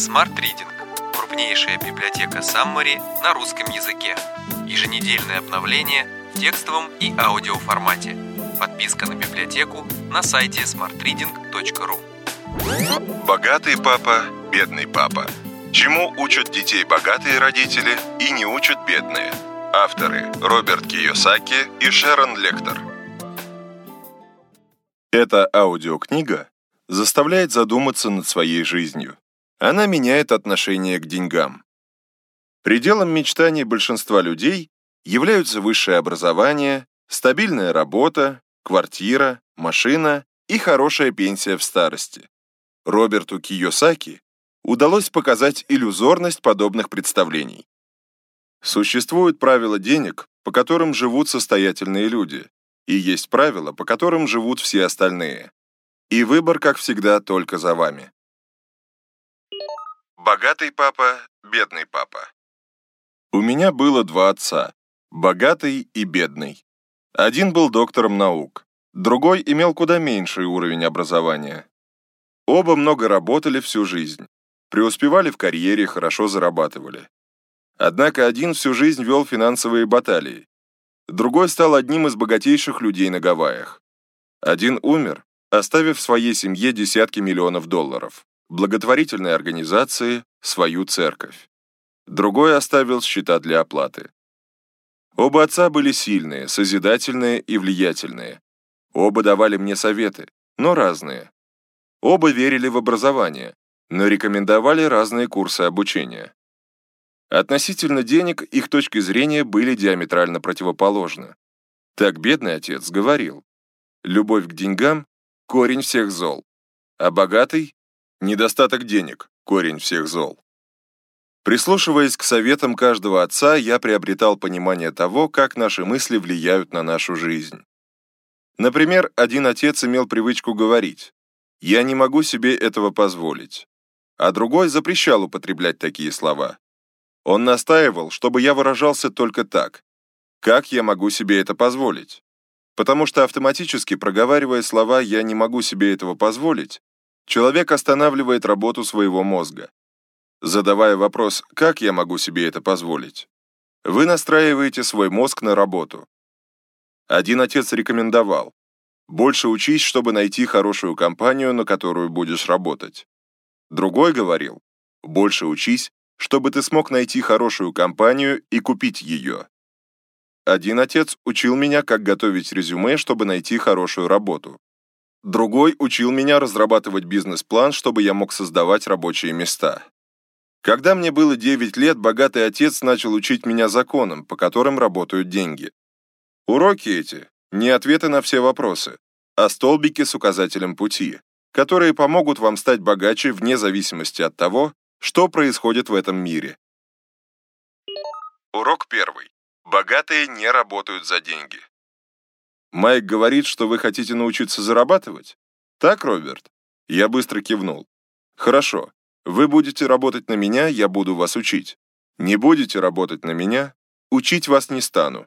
Smart Reading – крупнейшая библиотека Summary на русском языке. Еженедельное обновление в текстовом и аудиоформате. Подписка на библиотеку на сайте smartreading.ru Богатый папа, бедный папа. Чему учат детей богатые родители и не учат бедные? Авторы Роберт Кийосаки и Шерон Лектор. Эта аудиокнига заставляет задуматься над своей жизнью. Она меняет отношение к деньгам. Пределом мечтаний большинства людей являются высшее образование, стабильная работа, квартира, машина и хорошая пенсия в старости. Роберту Кийосаки удалось показать иллюзорность подобных представлений. Существуют правила денег, по которым живут состоятельные люди, и есть правила, по которым живут все остальные. И выбор, как всегда, только за вами. Богатый папа, бедный папа. У меня было два отца, богатый и бедный. Один был доктором наук, другой имел куда меньший уровень образования. Оба много работали всю жизнь, преуспевали в карьере, хорошо зарабатывали. Однако один всю жизнь вел финансовые баталии, другой стал одним из богатейших людей на Гавайях. Один умер, оставив своей семье десятки миллионов долларов благотворительной организации свою церковь. Другой оставил счета для оплаты. Оба отца были сильные, созидательные и влиятельные. Оба давали мне советы, но разные. Оба верили в образование, но рекомендовали разные курсы обучения. Относительно денег их точки зрения были диаметрально противоположны. Так бедный отец говорил, любовь к деньгам – корень всех зол, а богатый Недостаток денег – корень всех зол. Прислушиваясь к советам каждого отца, я приобретал понимание того, как наши мысли влияют на нашу жизнь. Например, один отец имел привычку говорить «я не могу себе этого позволить», а другой запрещал употреблять такие слова. Он настаивал, чтобы я выражался только так «как я могу себе это позволить?» Потому что автоматически проговаривая слова «я не могу себе этого позволить», человек останавливает работу своего мозга. Задавая вопрос «как я могу себе это позволить?», вы настраиваете свой мозг на работу. Один отец рекомендовал «больше учись, чтобы найти хорошую компанию, на которую будешь работать». Другой говорил «больше учись, чтобы ты смог найти хорошую компанию и купить ее». Один отец учил меня, как готовить резюме, чтобы найти хорошую работу. Другой учил меня разрабатывать бизнес-план, чтобы я мог создавать рабочие места. Когда мне было 9 лет, богатый отец начал учить меня законам, по которым работают деньги. Уроки эти – не ответы на все вопросы, а столбики с указателем пути, которые помогут вам стать богаче вне зависимости от того, что происходит в этом мире. Урок первый. Богатые не работают за деньги. Майк говорит, что вы хотите научиться зарабатывать? Так, Роберт? Я быстро кивнул. Хорошо. Вы будете работать на меня, я буду вас учить. Не будете работать на меня, учить вас не стану.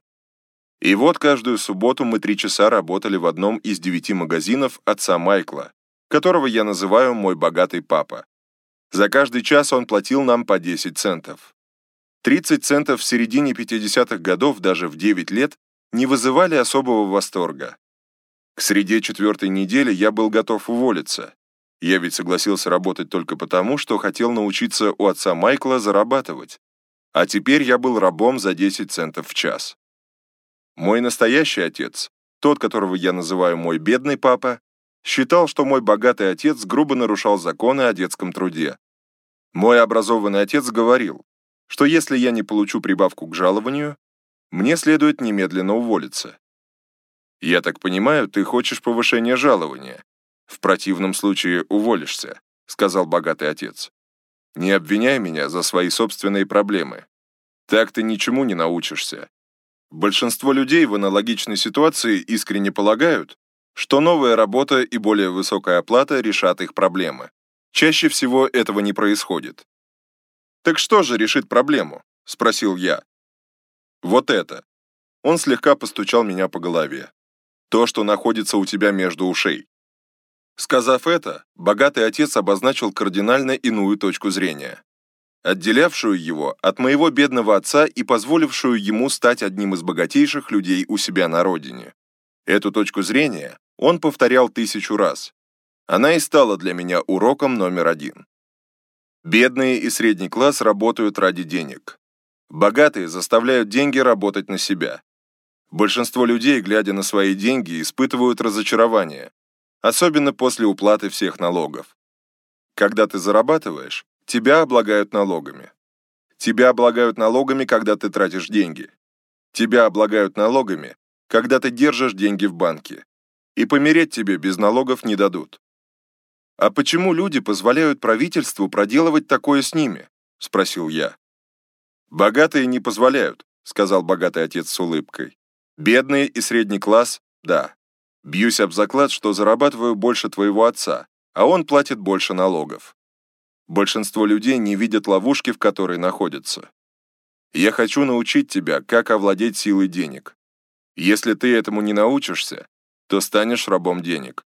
И вот каждую субботу мы три часа работали в одном из девяти магазинов отца Майкла, которого я называю «мой богатый папа». За каждый час он платил нам по 10 центов. 30 центов в середине 50-х годов даже в 9 лет не вызывали особого восторга. К среде четвертой недели я был готов уволиться. Я ведь согласился работать только потому, что хотел научиться у отца Майкла зарабатывать. А теперь я был рабом за 10 центов в час. Мой настоящий отец, тот, которого я называю мой бедный папа, считал, что мой богатый отец грубо нарушал законы о детском труде. Мой образованный отец говорил, что если я не получу прибавку к жалованию, мне следует немедленно уволиться. Я так понимаю, ты хочешь повышения жалования. В противном случае уволишься, сказал богатый отец. Не обвиняй меня за свои собственные проблемы. Так ты ничему не научишься. Большинство людей в аналогичной ситуации искренне полагают, что новая работа и более высокая оплата решат их проблемы. Чаще всего этого не происходит. «Так что же решит проблему?» – спросил я. Вот это. Он слегка постучал меня по голове. То, что находится у тебя между ушей. Сказав это, богатый отец обозначил кардинально иную точку зрения, отделявшую его от моего бедного отца и позволившую ему стать одним из богатейших людей у себя на родине. Эту точку зрения он повторял тысячу раз. Она и стала для меня уроком номер один. Бедные и средний класс работают ради денег. Богатые заставляют деньги работать на себя. Большинство людей, глядя на свои деньги, испытывают разочарование, особенно после уплаты всех налогов. Когда ты зарабатываешь, тебя облагают налогами. Тебя облагают налогами, когда ты тратишь деньги. Тебя облагают налогами, когда ты держишь деньги в банке. И помереть тебе без налогов не дадут. А почему люди позволяют правительству проделывать такое с ними? Спросил я. Богатые не позволяют, сказал богатый отец с улыбкой. Бедные и средний класс – да. Бьюсь об заклад, что зарабатываю больше твоего отца, а он платит больше налогов. Большинство людей не видят ловушки, в которой находятся. Я хочу научить тебя, как овладеть силой денег. Если ты этому не научишься, то станешь рабом денег.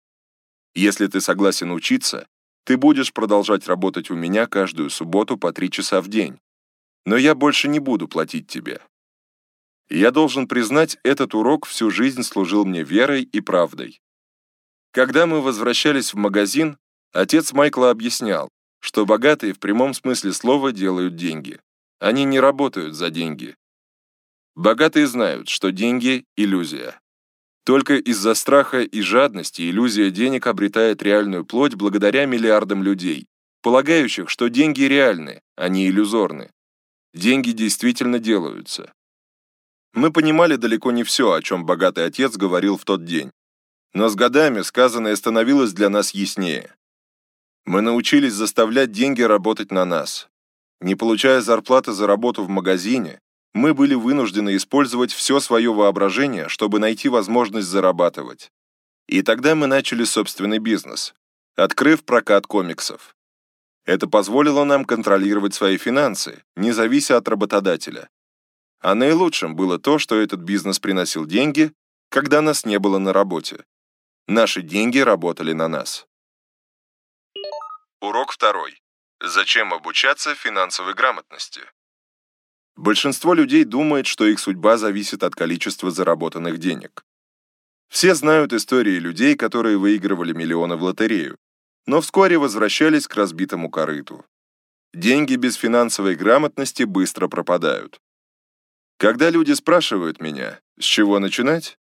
Если ты согласен учиться, ты будешь продолжать работать у меня каждую субботу по три часа в день. Но я больше не буду платить тебе. Я должен признать, этот урок всю жизнь служил мне верой и правдой. Когда мы возвращались в магазин, отец Майкла объяснял, что богатые в прямом смысле слова делают деньги. Они не работают за деньги. Богатые знают, что деньги – иллюзия. Только из-за страха и жадности иллюзия денег обретает реальную плоть благодаря миллиардам людей, полагающих, что деньги реальны, а не иллюзорны. Деньги действительно делаются. Мы понимали далеко не все, о чем богатый отец говорил в тот день. Но с годами сказанное становилось для нас яснее. Мы научились заставлять деньги работать на нас. Не получая зарплаты за работу в магазине, мы были вынуждены использовать все свое воображение, чтобы найти возможность зарабатывать. И тогда мы начали собственный бизнес, открыв прокат комиксов. Это позволило нам контролировать свои финансы, не завися от работодателя. А наилучшим было то, что этот бизнес приносил деньги, когда нас не было на работе. Наши деньги работали на нас. Урок второй. Зачем обучаться финансовой грамотности? Большинство людей думает, что их судьба зависит от количества заработанных денег. Все знают истории людей, которые выигрывали миллионы в лотерею, но вскоре возвращались к разбитому корыту. Деньги без финансовой грамотности быстро пропадают. Когда люди спрашивают меня, с чего начинать,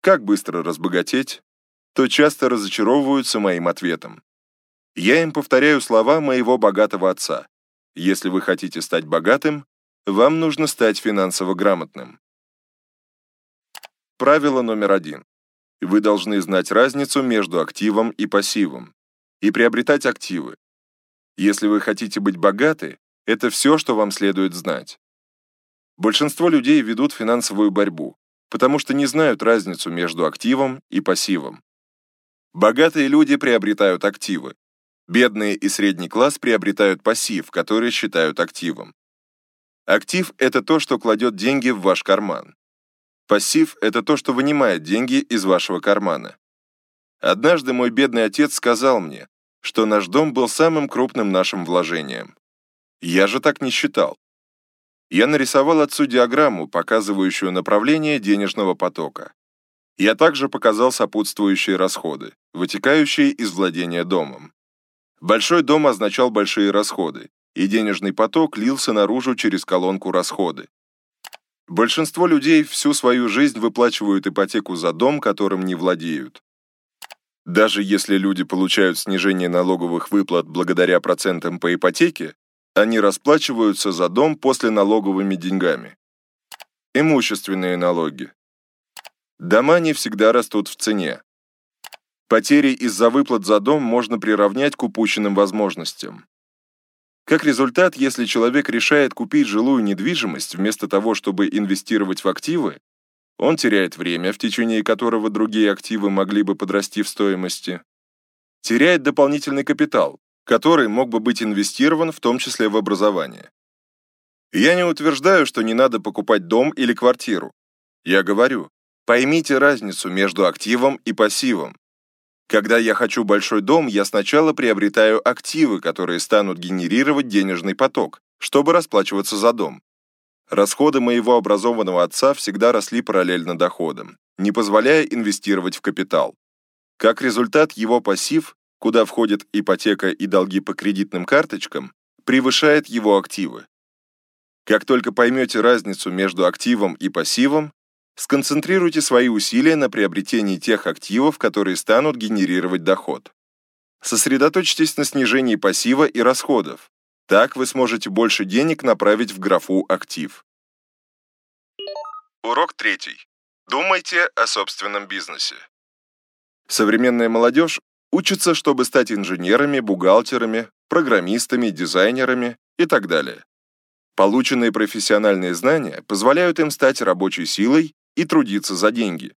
как быстро разбогатеть, то часто разочаровываются моим ответом. Я им повторяю слова моего богатого отца. Если вы хотите стать богатым, вам нужно стать финансово грамотным. Правило номер один. Вы должны знать разницу между активом и пассивом и приобретать активы. Если вы хотите быть богаты, это все, что вам следует знать. Большинство людей ведут финансовую борьбу, потому что не знают разницу между активом и пассивом. Богатые люди приобретают активы. Бедные и средний класс приобретают пассив, который считают активом. Актив – это то, что кладет деньги в ваш карман. Пассив – это то, что вынимает деньги из вашего кармана. Однажды мой бедный отец сказал мне, что наш дом был самым крупным нашим вложением. Я же так не считал. Я нарисовал отцу диаграмму, показывающую направление денежного потока. Я также показал сопутствующие расходы, вытекающие из владения домом. Большой дом означал большие расходы, и денежный поток лился наружу через колонку расходы. Большинство людей всю свою жизнь выплачивают ипотеку за дом, которым не владеют. Даже если люди получают снижение налоговых выплат благодаря процентам по ипотеке, они расплачиваются за дом после налоговыми деньгами. Имущественные налоги. Дома не всегда растут в цене. Потери из-за выплат за дом можно приравнять к упущенным возможностям. Как результат, если человек решает купить жилую недвижимость вместо того, чтобы инвестировать в активы, он теряет время, в течение которого другие активы могли бы подрасти в стоимости, теряет дополнительный капитал, который мог бы быть инвестирован в том числе в образование. Я не утверждаю, что не надо покупать дом или квартиру. Я говорю, поймите разницу между активом и пассивом. Когда я хочу большой дом, я сначала приобретаю активы, которые станут генерировать денежный поток, чтобы расплачиваться за дом. Расходы моего образованного отца всегда росли параллельно доходам, не позволяя инвестировать в капитал. Как результат, его пассив, куда входят ипотека и долги по кредитным карточкам, превышает его активы. Как только поймете разницу между активом и пассивом, сконцентрируйте свои усилия на приобретении тех активов, которые станут генерировать доход. Сосредоточьтесь на снижении пассива и расходов, так вы сможете больше денег направить в графу «Актив». Урок третий. Думайте о собственном бизнесе. Современная молодежь учится, чтобы стать инженерами, бухгалтерами, программистами, дизайнерами и так далее. Полученные профессиональные знания позволяют им стать рабочей силой и трудиться за деньги.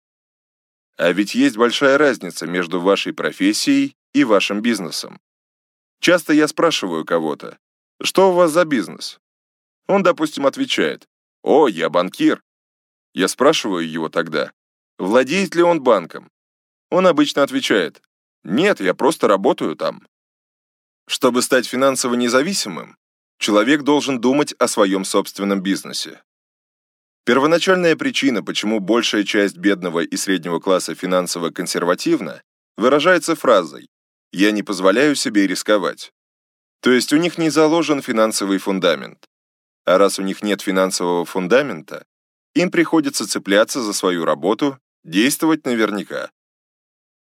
А ведь есть большая разница между вашей профессией и вашим бизнесом. Часто я спрашиваю кого-то, что у вас за бизнес? Он, допустим, отвечает, «О, я банкир». Я спрашиваю его тогда, владеет ли он банком. Он обычно отвечает, «Нет, я просто работаю там». Чтобы стать финансово независимым, человек должен думать о своем собственном бизнесе. Первоначальная причина, почему большая часть бедного и среднего класса финансово консервативна, выражается фразой «я не позволяю себе рисковать». То есть у них не заложен финансовый фундамент. А раз у них нет финансового фундамента, им приходится цепляться за свою работу, действовать наверняка.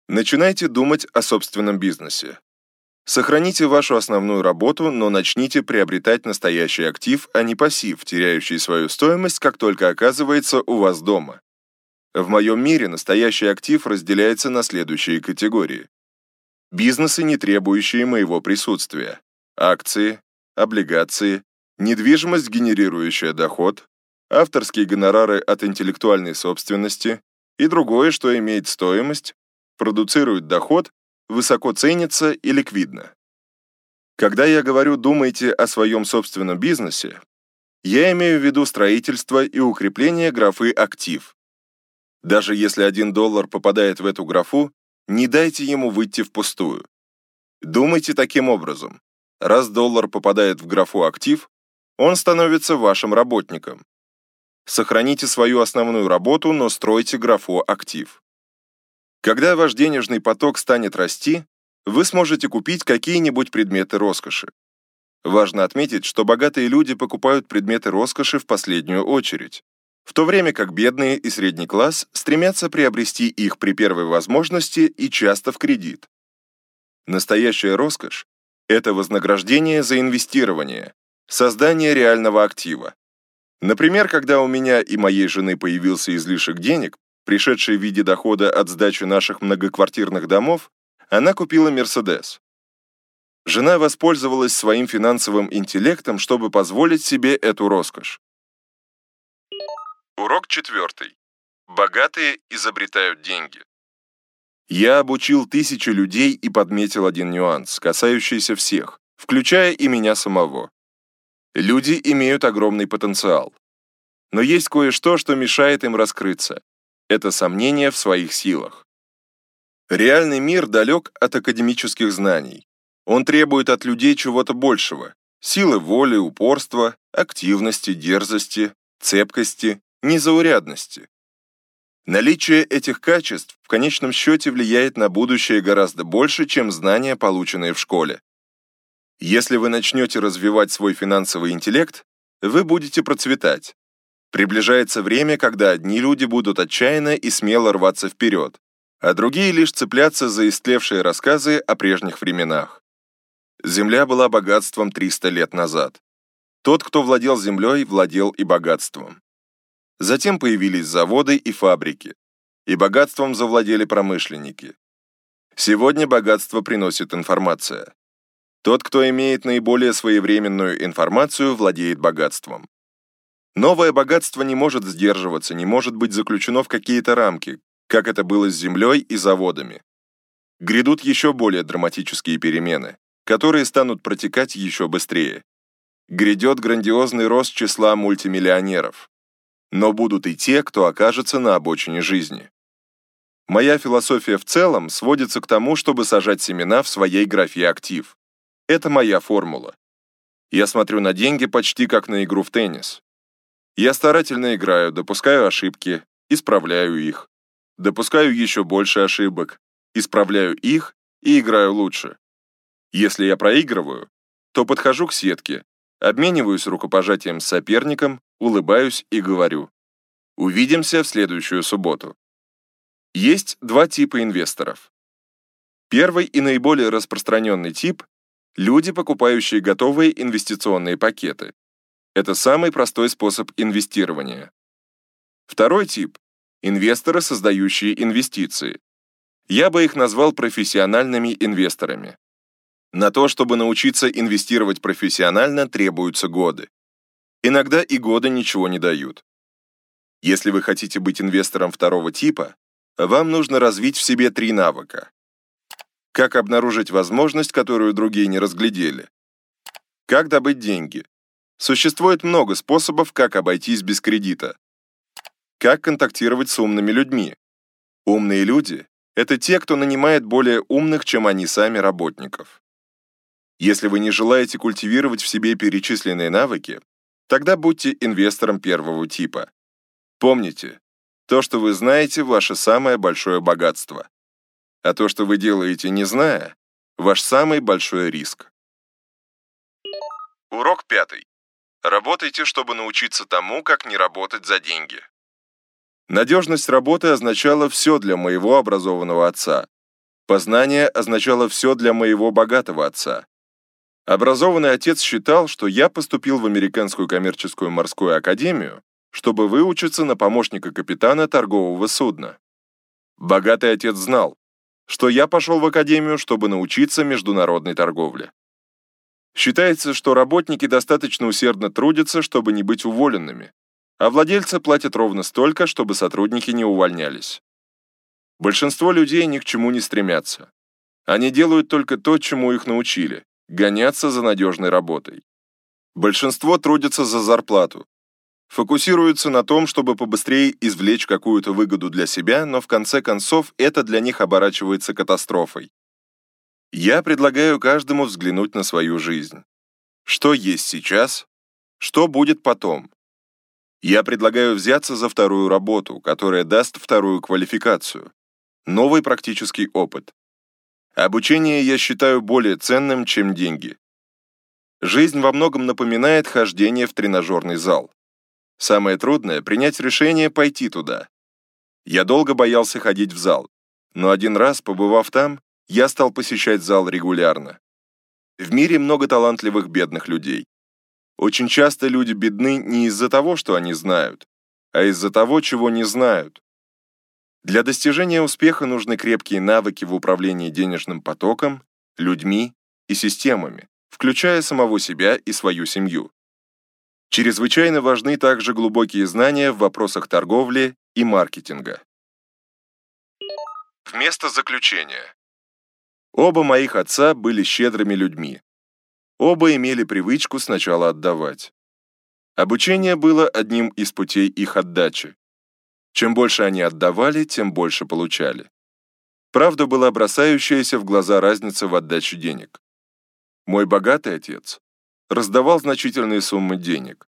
Начинайте думать о собственном бизнесе. Сохраните вашу основную работу, но начните приобретать настоящий актив, а не пассив, теряющий свою стоимость, как только оказывается у вас дома. В моем мире настоящий актив разделяется на следующие категории. Бизнесы, не требующие моего присутствия акции, облигации, недвижимость, генерирующая доход, авторские гонорары от интеллектуальной собственности и другое, что имеет стоимость, продуцирует доход, высоко ценится и ликвидно. Когда я говорю «думайте о своем собственном бизнесе», я имею в виду строительство и укрепление графы «актив». Даже если один доллар попадает в эту графу, не дайте ему выйти впустую. Думайте таким образом. Раз доллар попадает в графу «Актив», он становится вашим работником. Сохраните свою основную работу, но стройте графу «Актив». Когда ваш денежный поток станет расти, вы сможете купить какие-нибудь предметы роскоши. Важно отметить, что богатые люди покупают предметы роскоши в последнюю очередь, в то время как бедные и средний класс стремятся приобрести их при первой возможности и часто в кредит. Настоящая роскошь это вознаграждение за инвестирование, создание реального актива. Например, когда у меня и моей жены появился излишек денег, пришедший в виде дохода от сдачи наших многоквартирных домов, она купила «Мерседес». Жена воспользовалась своим финансовым интеллектом, чтобы позволить себе эту роскошь. Урок четвертый. Богатые изобретают деньги. Я обучил тысячи людей и подметил один нюанс, касающийся всех, включая и меня самого. Люди имеют огромный потенциал. Но есть кое-что, что мешает им раскрыться. Это сомнение в своих силах. Реальный мир далек от академических знаний. Он требует от людей чего-то большего. Силы воли, упорства, активности, дерзости, цепкости, незаурядности. Наличие этих качеств в конечном счете влияет на будущее гораздо больше, чем знания, полученные в школе. Если вы начнете развивать свой финансовый интеллект, вы будете процветать. Приближается время, когда одни люди будут отчаянно и смело рваться вперед, а другие лишь цепляться за истлевшие рассказы о прежних временах. Земля была богатством 300 лет назад. Тот, кто владел землей, владел и богатством. Затем появились заводы и фабрики, и богатством завладели промышленники. Сегодня богатство приносит информация. Тот, кто имеет наиболее своевременную информацию, владеет богатством. Новое богатство не может сдерживаться, не может быть заключено в какие-то рамки, как это было с землей и заводами. Грядут еще более драматические перемены, которые станут протекать еще быстрее. Грядет грандиозный рост числа мультимиллионеров но будут и те, кто окажется на обочине жизни. Моя философия в целом сводится к тому, чтобы сажать семена в своей графе актив. Это моя формула. Я смотрю на деньги почти как на игру в теннис. Я старательно играю, допускаю ошибки, исправляю их. Допускаю еще больше ошибок, исправляю их и играю лучше. Если я проигрываю, то подхожу к сетке, обмениваюсь рукопожатием с соперником, улыбаюсь и говорю «Увидимся в следующую субботу». Есть два типа инвесторов. Первый и наиболее распространенный тип – люди, покупающие готовые инвестиционные пакеты. Это самый простой способ инвестирования. Второй тип – инвесторы, создающие инвестиции. Я бы их назвал профессиональными инвесторами. На то, чтобы научиться инвестировать профессионально, требуются годы. Иногда и годы ничего не дают. Если вы хотите быть инвестором второго типа, вам нужно развить в себе три навыка. Как обнаружить возможность, которую другие не разглядели? Как добыть деньги? Существует много способов, как обойтись без кредита. Как контактировать с умными людьми? Умные люди – это те, кто нанимает более умных, чем они сами, работников. Если вы не желаете культивировать в себе перечисленные навыки, тогда будьте инвестором первого типа. Помните, то, что вы знаете, ваше самое большое богатство. А то, что вы делаете не зная, ваш самый большой риск. Урок пятый. Работайте, чтобы научиться тому, как не работать за деньги. Надежность работы означала все для моего образованного отца. Познание означало все для моего богатого отца. Образованный отец считал, что я поступил в Американскую коммерческую морскую академию, чтобы выучиться на помощника капитана торгового судна. Богатый отец знал, что я пошел в академию, чтобы научиться международной торговле. Считается, что работники достаточно усердно трудятся, чтобы не быть уволенными, а владельцы платят ровно столько, чтобы сотрудники не увольнялись. Большинство людей ни к чему не стремятся. Они делают только то, чему их научили, гоняться за надежной работой. Большинство трудятся за зарплату, фокусируются на том, чтобы побыстрее извлечь какую-то выгоду для себя, но в конце концов это для них оборачивается катастрофой. Я предлагаю каждому взглянуть на свою жизнь. Что есть сейчас, что будет потом. Я предлагаю взяться за вторую работу, которая даст вторую квалификацию, новый практический опыт. Обучение я считаю более ценным, чем деньги. Жизнь во многом напоминает хождение в тренажерный зал. Самое трудное — принять решение пойти туда. Я долго боялся ходить в зал, но один раз, побывав там, я стал посещать зал регулярно. В мире много талантливых бедных людей. Очень часто люди бедны не из-за того, что они знают, а из-за того, чего не знают. Для достижения успеха нужны крепкие навыки в управлении денежным потоком, людьми и системами, включая самого себя и свою семью. Чрезвычайно важны также глубокие знания в вопросах торговли и маркетинга. Вместо заключения. Оба моих отца были щедрыми людьми. Оба имели привычку сначала отдавать. Обучение было одним из путей их отдачи. Чем больше они отдавали, тем больше получали. Правда была бросающаяся в глаза разница в отдаче денег. Мой богатый отец раздавал значительные суммы денег.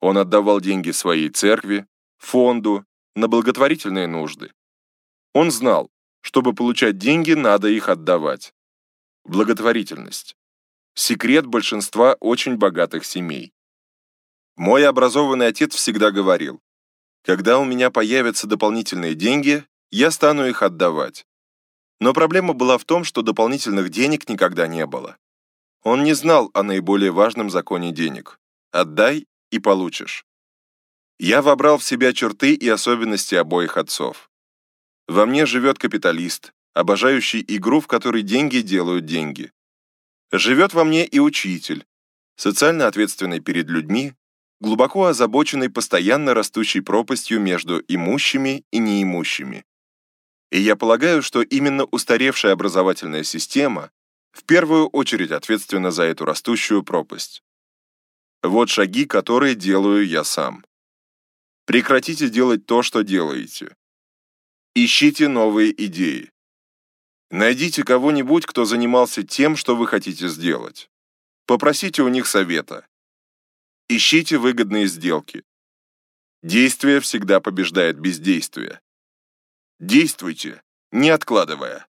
Он отдавал деньги своей церкви, фонду, на благотворительные нужды. Он знал, чтобы получать деньги, надо их отдавать. Благотворительность. Секрет большинства очень богатых семей. Мой образованный отец всегда говорил, когда у меня появятся дополнительные деньги, я стану их отдавать. Но проблема была в том, что дополнительных денег никогда не было. Он не знал о наиболее важном законе денег. Отдай и получишь. Я вобрал в себя черты и особенности обоих отцов. Во мне живет капиталист, обожающий игру, в которой деньги делают деньги. Живет во мне и учитель, социально ответственный перед людьми, глубоко озабоченный постоянно растущей пропастью между имущими и неимущими. И я полагаю, что именно устаревшая образовательная система в первую очередь ответственна за эту растущую пропасть. Вот шаги, которые делаю я сам. Прекратите делать то, что делаете. Ищите новые идеи. Найдите кого-нибудь, кто занимался тем, что вы хотите сделать. Попросите у них совета. Ищите выгодные сделки. Действие всегда побеждает бездействие. Действуйте, не откладывая.